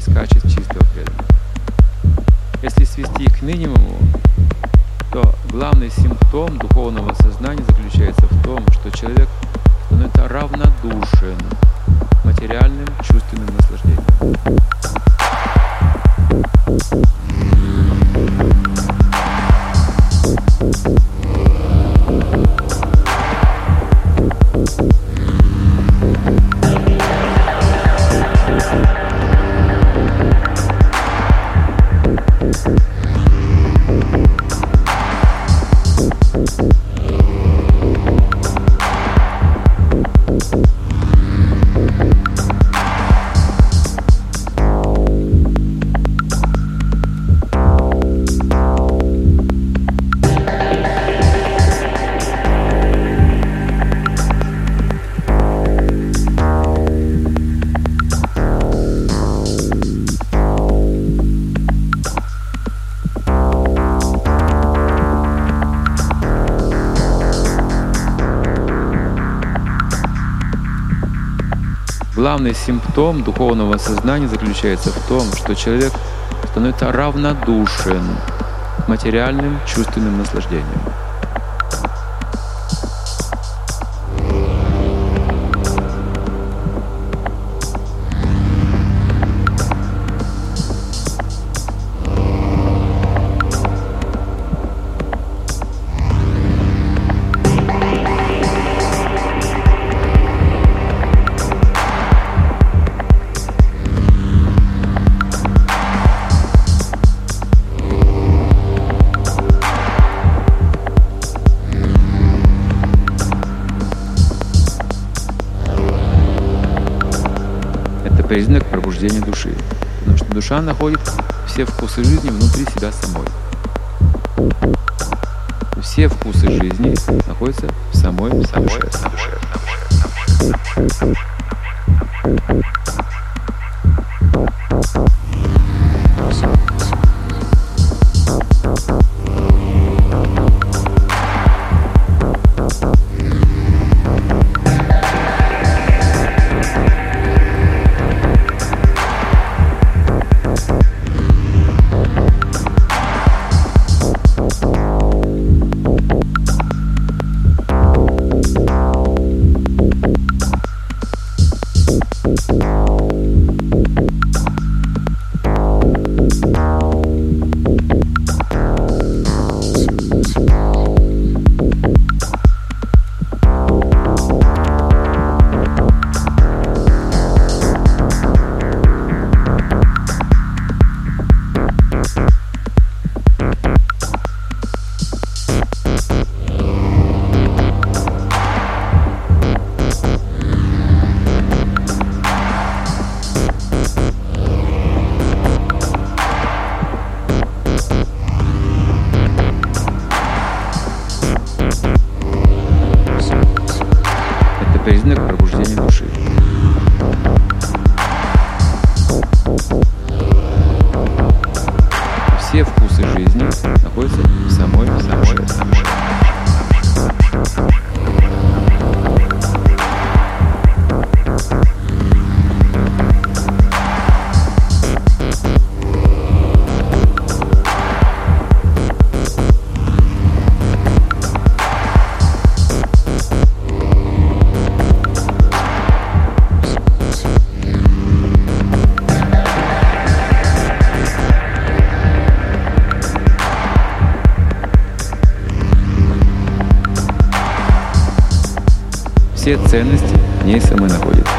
26 качеств чистого преданного. Если свести их к минимуму, то главный симптом духовного сознания заключается в том, что человек становится равнодушен материальным чувственным наслаждением. Главный симптом духовного сознания заключается в том, что человек становится равнодушен материальным чувственным наслаждением. Признак пробуждения души. Потому что душа находит все вкусы жизни внутри себя самой. Все вкусы жизни находятся в самой, в самой, душе. Самой, самой, самой. Все ценности в ней самой находятся.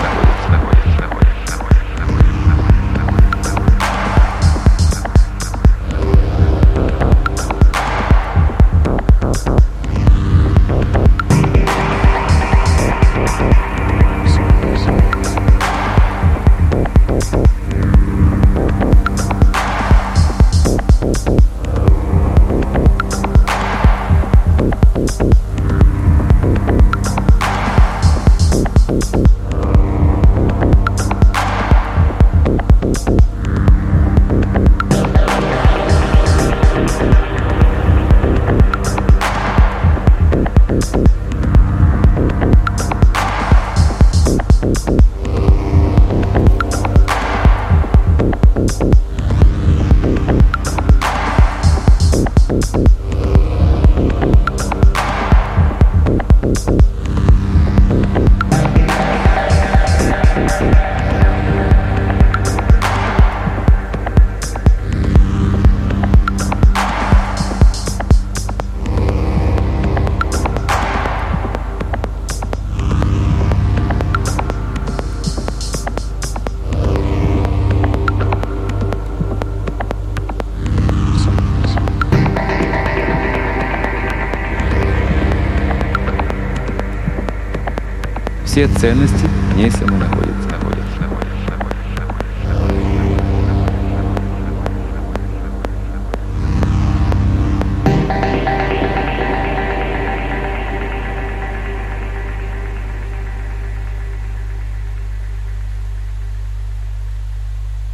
Все ценности в ней самой находятся.